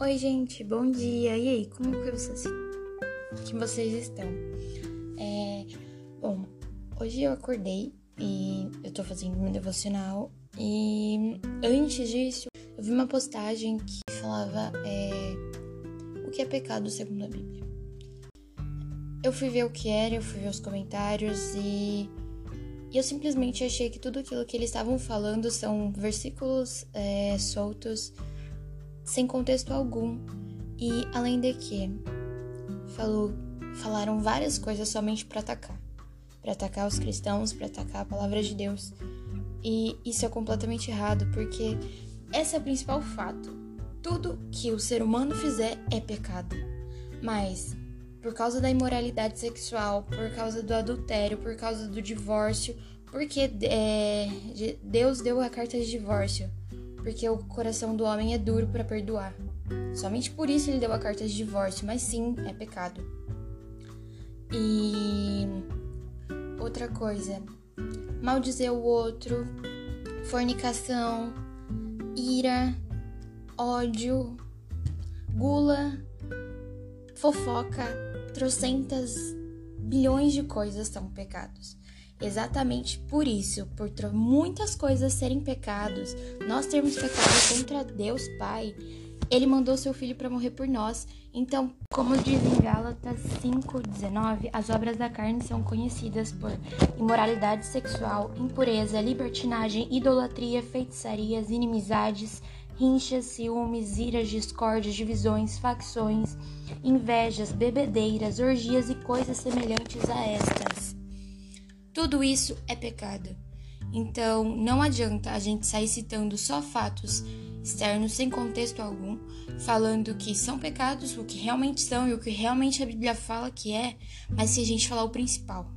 Oi, gente, bom dia. E aí, como que vocês, que vocês estão? É, bom, hoje eu acordei e eu tô fazendo meu devocional e antes disso eu vi uma postagem que falava é, o que é pecado segundo a Bíblia. Eu fui ver o que era, eu fui ver os comentários e, eu simplesmente achei que tudo aquilo que eles estavam falando são versículos é, soltos sem contexto algum. E além de que falou, falaram várias coisas somente para atacar, para atacar os cristãos, para atacar a palavra de Deus. E isso é completamente errado, porque esse é o principal fato. Tudo que o ser humano fizer é pecado. Mas por causa da imoralidade sexual, por causa do adultério, por causa do divórcio, porque é, Deus deu a carta de divórcio porque o coração do homem é duro para perdoar. Somente por isso ele deu a carta de divórcio, mas sim, é pecado. E outra coisa, maldizer o outro, fornicação, ira, ódio, gula, fofoca, trocentas bilhões de coisas são pecados. Exatamente por isso, por muitas coisas serem pecados, nós termos pecado contra Deus Pai, ele mandou seu filho para morrer por nós. Então, como diz em Gálatas 5:19, as obras da carne são conhecidas por imoralidade sexual, impureza, libertinagem, idolatria, feitiçarias, inimizades, rinchas, ciúmes, iras, discórdias, divisões, facções, invejas, bebedeiras, orgias e coisas semelhantes a estas. Tudo isso é pecado. Então, não adianta a gente sair citando só fatos externos sem contexto algum, falando que são pecados, o que realmente são e o que realmente a Bíblia fala que é, mas se a gente falar o principal,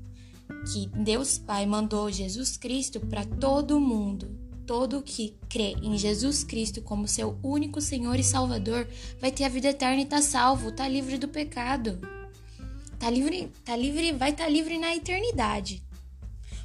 que Deus Pai mandou Jesus Cristo para todo mundo, todo que crê em Jesus Cristo como seu único Senhor e Salvador vai ter a vida eterna e tá salvo, tá livre do pecado. Tá livre, tá livre, vai estar tá livre na eternidade.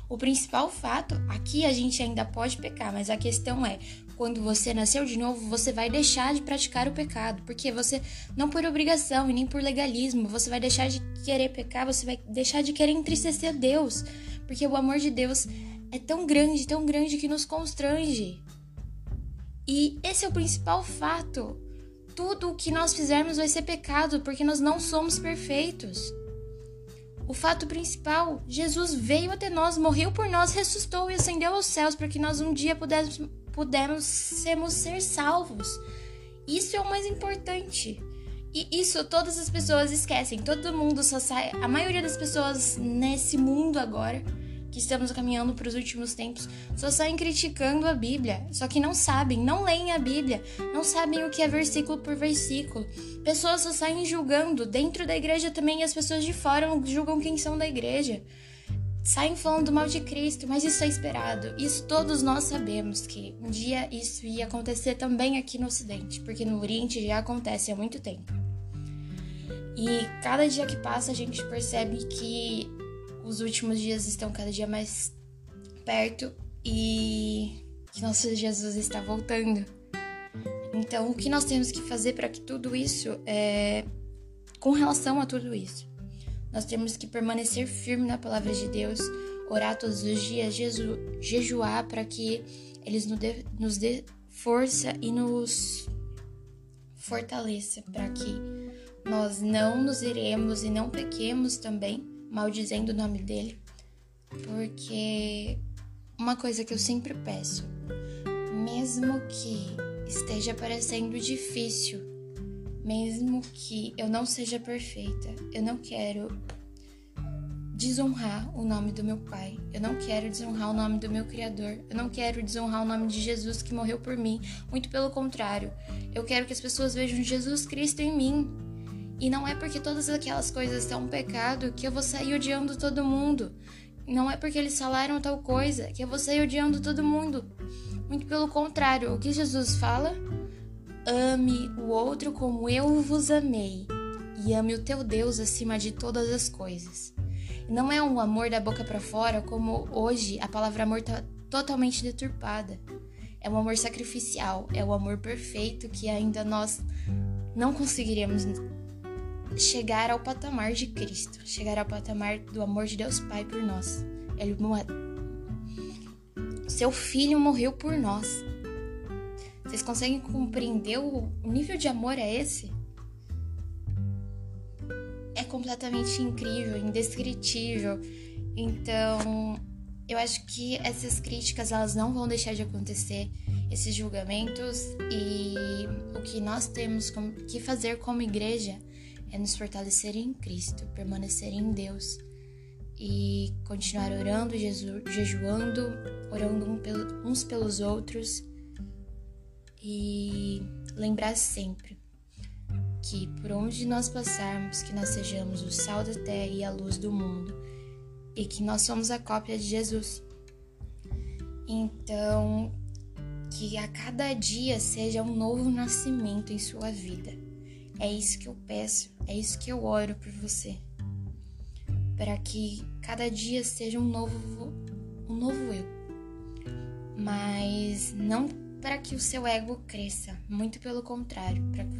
O principal fato, aqui a gente ainda pode pecar, mas a questão é, quando você nasceu de novo, você vai deixar de praticar o pecado, porque você não por obrigação e nem por legalismo, você vai deixar de querer pecar, você vai deixar de querer entristecer Deus, porque o amor de Deus é tão grande, tão grande que nos constrange. E esse é o principal fato. Tudo o que nós fizermos vai ser pecado, porque nós não somos perfeitos. O fato principal, Jesus veio até nós, morreu por nós, ressuscitou e ascendeu aos céus para que nós um dia pudéssemos, pudéssemos ser salvos. Isso é o mais importante. E isso todas as pessoas esquecem. Todo mundo só sai. A maioria das pessoas nesse mundo agora que estamos caminhando para os últimos tempos só saem criticando a Bíblia, só que não sabem, não leem a Bíblia, não sabem o que é versículo por versículo. Pessoas só saem julgando, dentro da igreja também as pessoas de fora julgam quem são da igreja. Saem falando mal de Cristo, mas isso é esperado. Isso todos nós sabemos que um dia isso ia acontecer também aqui no Ocidente, porque no Oriente já acontece há muito tempo. E cada dia que passa a gente percebe que os últimos dias estão cada dia mais perto e que nosso Jesus está voltando. Então, o que nós temos que fazer para que tudo isso é com relação a tudo isso? Nós temos que permanecer firme na palavra de Deus, orar todos os dias, jeju, jejuar para que eles nos dê, nos dê força e nos fortaleça para que nós não nos iremos e não pequemos também maldizendo o nome dele, porque uma coisa que eu sempre peço, mesmo que esteja parecendo difícil, mesmo que eu não seja perfeita, eu não quero desonrar o nome do meu Pai. Eu não quero desonrar o nome do meu Criador. Eu não quero desonrar o nome de Jesus que morreu por mim. Muito pelo contrário. Eu quero que as pessoas vejam Jesus Cristo em mim. E não é porque todas aquelas coisas são um pecado que eu vou sair odiando todo mundo. Não é porque eles falaram tal coisa que eu vou sair odiando todo mundo. Muito pelo contrário, o que Jesus fala? Ame o outro como eu vos amei, e ame o teu Deus acima de todas as coisas. não é um amor da boca para fora, como hoje a palavra amor tá totalmente deturpada. É um amor sacrificial, é o amor perfeito que ainda nós não conseguiríamos chegar ao patamar de Cristo, chegar ao patamar do amor de Deus Pai por nós. Ele seu filho morreu por nós. Vocês conseguem compreender o nível de amor é esse? é completamente incrível, indescritível. Então, eu acho que essas críticas elas não vão deixar de acontecer, esses julgamentos e o que nós temos que fazer como igreja é nos fortalecer em Cristo, permanecer em Deus e continuar orando, jejuando, orando uns pelos outros e lembrar sempre que por onde nós passarmos, que nós sejamos o sal da terra e a luz do mundo, e que nós somos a cópia de Jesus. Então, que a cada dia seja um novo nascimento em sua vida. É isso que eu peço, é isso que eu oro por você. Para que cada dia seja um novo um novo eu. Mas não para que o seu ego cresça, muito pelo contrário, para que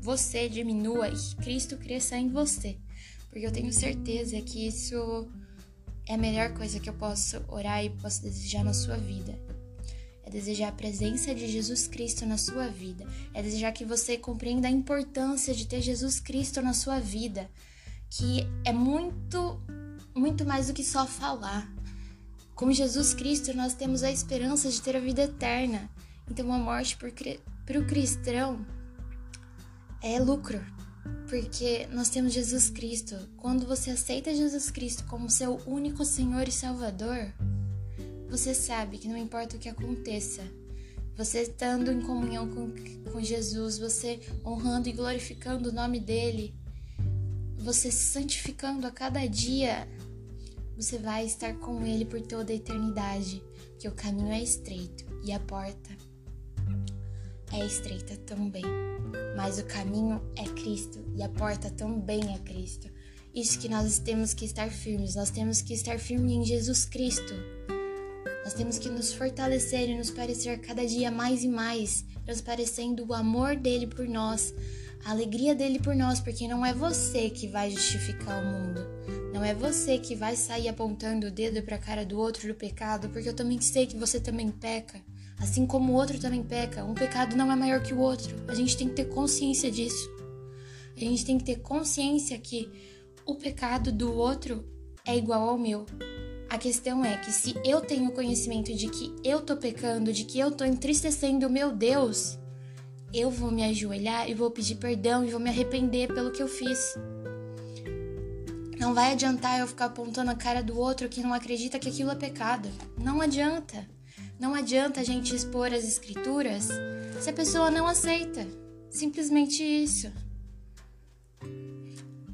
você diminua e Cristo cresça em você. Porque eu tenho certeza que isso é a melhor coisa que eu posso orar e posso desejar na sua vida. Desejar a presença de Jesus Cristo na sua vida. É desejar que você compreenda a importância de ter Jesus Cristo na sua vida. Que é muito, muito mais do que só falar. Com Jesus Cristo, nós temos a esperança de ter a vida eterna. Então, a morte para o cristão é lucro, porque nós temos Jesus Cristo. Quando você aceita Jesus Cristo como seu único Senhor e Salvador, você sabe que não importa o que aconteça, você estando em comunhão com, com Jesus, você honrando e glorificando o nome dele, você se santificando a cada dia, você vai estar com ele por toda a eternidade, que o caminho é estreito e a porta é estreita também mas o caminho é Cristo e a porta também é Cristo. Isso que nós temos que estar firmes, nós temos que estar firmes em Jesus Cristo. Nós temos que nos fortalecer e nos parecer cada dia mais e mais, transparecendo o amor dele por nós, a alegria dele por nós, porque não é você que vai justificar o mundo. Não é você que vai sair apontando o dedo para a cara do outro do pecado, porque eu também sei que você também peca. Assim como o outro também peca, um pecado não é maior que o outro. A gente tem que ter consciência disso. A gente tem que ter consciência que o pecado do outro é igual ao meu. A questão é que se eu tenho conhecimento de que eu tô pecando, de que eu tô entristecendo o meu Deus, eu vou me ajoelhar e vou pedir perdão e vou me arrepender pelo que eu fiz. Não vai adiantar eu ficar apontando a cara do outro que não acredita que aquilo é pecado. Não adianta. Não adianta a gente expor as escrituras se a pessoa não aceita. Simplesmente isso.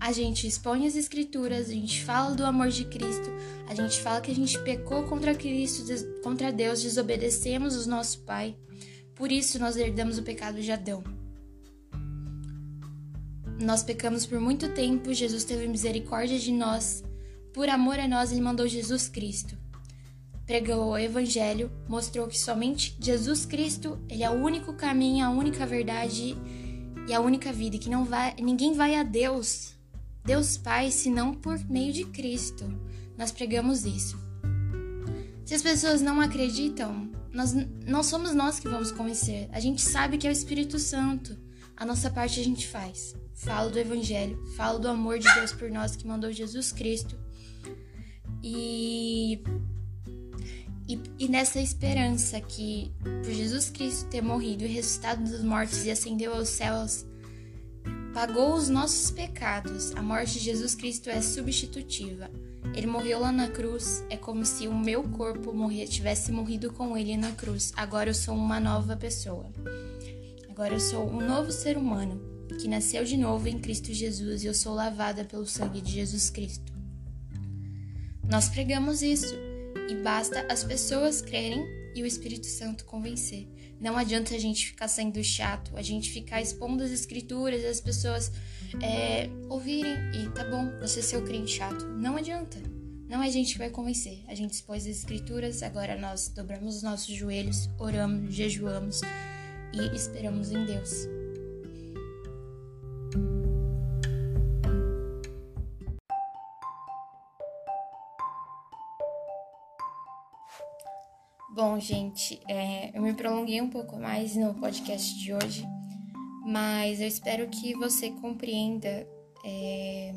A gente expõe as escrituras, a gente fala do amor de Cristo, a gente fala que a gente pecou contra Cristo, contra Deus, desobedecemos o nosso Pai. Por isso nós herdamos o pecado de Adão. Nós pecamos por muito tempo, Jesus teve misericórdia de nós. Por amor a nós, ele mandou Jesus Cristo pregou o evangelho, mostrou que somente Jesus Cristo, ele é o único caminho, a única verdade e a única vida, que não vai, ninguém vai a Deus, Deus Pai, senão por meio de Cristo. Nós pregamos isso. Se as pessoas não acreditam, nós não somos nós que vamos convencer. A gente sabe que é o Espírito Santo. A nossa parte a gente faz. Falo do evangelho, falo do amor de Deus por nós que mandou Jesus Cristo. E e, e nessa esperança que, por Jesus Cristo ter morrido e ressuscitado dos mortos e ascendeu aos céus, pagou os nossos pecados. A morte de Jesus Cristo é substitutiva. Ele morreu lá na cruz, é como se o meu corpo tivesse morrido com ele na cruz. Agora eu sou uma nova pessoa. Agora eu sou um novo ser humano que nasceu de novo em Cristo Jesus e eu sou lavada pelo sangue de Jesus Cristo. Nós pregamos isso e basta as pessoas crerem e o Espírito Santo convencer. Não adianta a gente ficar sendo chato, a gente ficar expondo as escrituras as pessoas é, ouvirem e tá bom, você ser o crente chato. Não adianta. Não é a gente que vai convencer. A gente expôs as escrituras, agora nós dobramos os nossos joelhos, oramos, jejuamos e esperamos em Deus. Bom, gente, é, eu me prolonguei um pouco mais no podcast de hoje, mas eu espero que você compreenda é,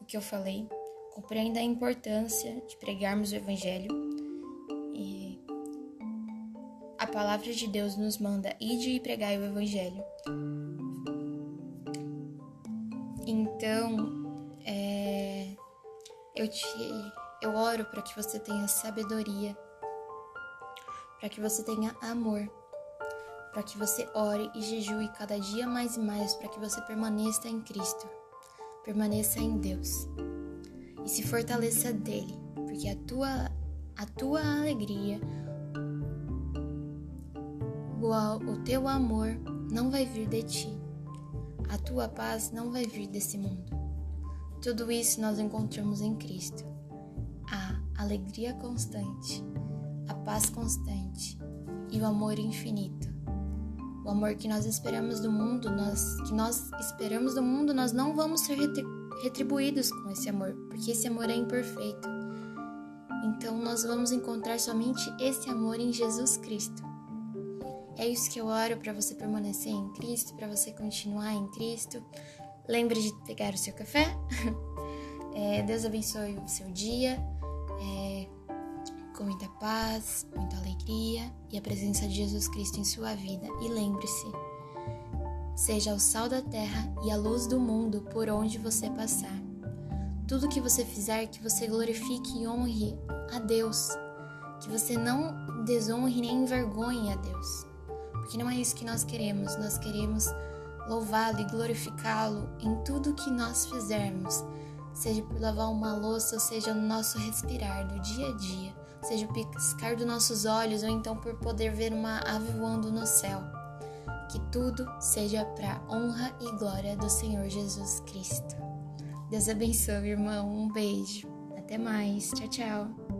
o que eu falei, compreenda a importância de pregarmos o Evangelho. E a palavra de Deus nos manda ir e pregar o Evangelho. Então, é, eu te, eu oro para que você tenha sabedoria, para que você tenha amor, para que você ore e jejue cada dia mais e mais, para que você permaneça em Cristo, permaneça em Deus. E se fortaleça dele, porque a tua, a tua alegria, o, o teu amor não vai vir de ti, a tua paz não vai vir desse mundo. Tudo isso nós encontramos em Cristo. A alegria constante, a paz constante e o amor infinito. O amor que nós esperamos do mundo, nós, que nós esperamos do mundo, nós não vamos ser retribuídos com esse amor, porque esse amor é imperfeito. Então nós vamos encontrar somente esse amor em Jesus Cristo. É isso que eu oro para você permanecer em Cristo, para você continuar em Cristo. Lembre de pegar o seu café. É, Deus abençoe o seu dia, é, com muita paz, muita alegria e a presença de Jesus Cristo em sua vida. E lembre-se, Seja o sal da terra e a luz do mundo por onde você passar. Tudo que você fizer, que você glorifique e honre a Deus. Que você não desonre nem envergonhe a Deus. Porque não é isso que nós queremos. Nós queremos louvá-lo e glorificá-lo em tudo que nós fizermos. Seja por lavar uma louça, ou seja no nosso respirar do dia a dia, seja o piscar dos nossos olhos, ou então por poder ver uma ave voando no céu que tudo seja para honra e glória do Senhor Jesus Cristo. Deus abençoe, irmão. Um beijo. Até mais. Tchau, tchau.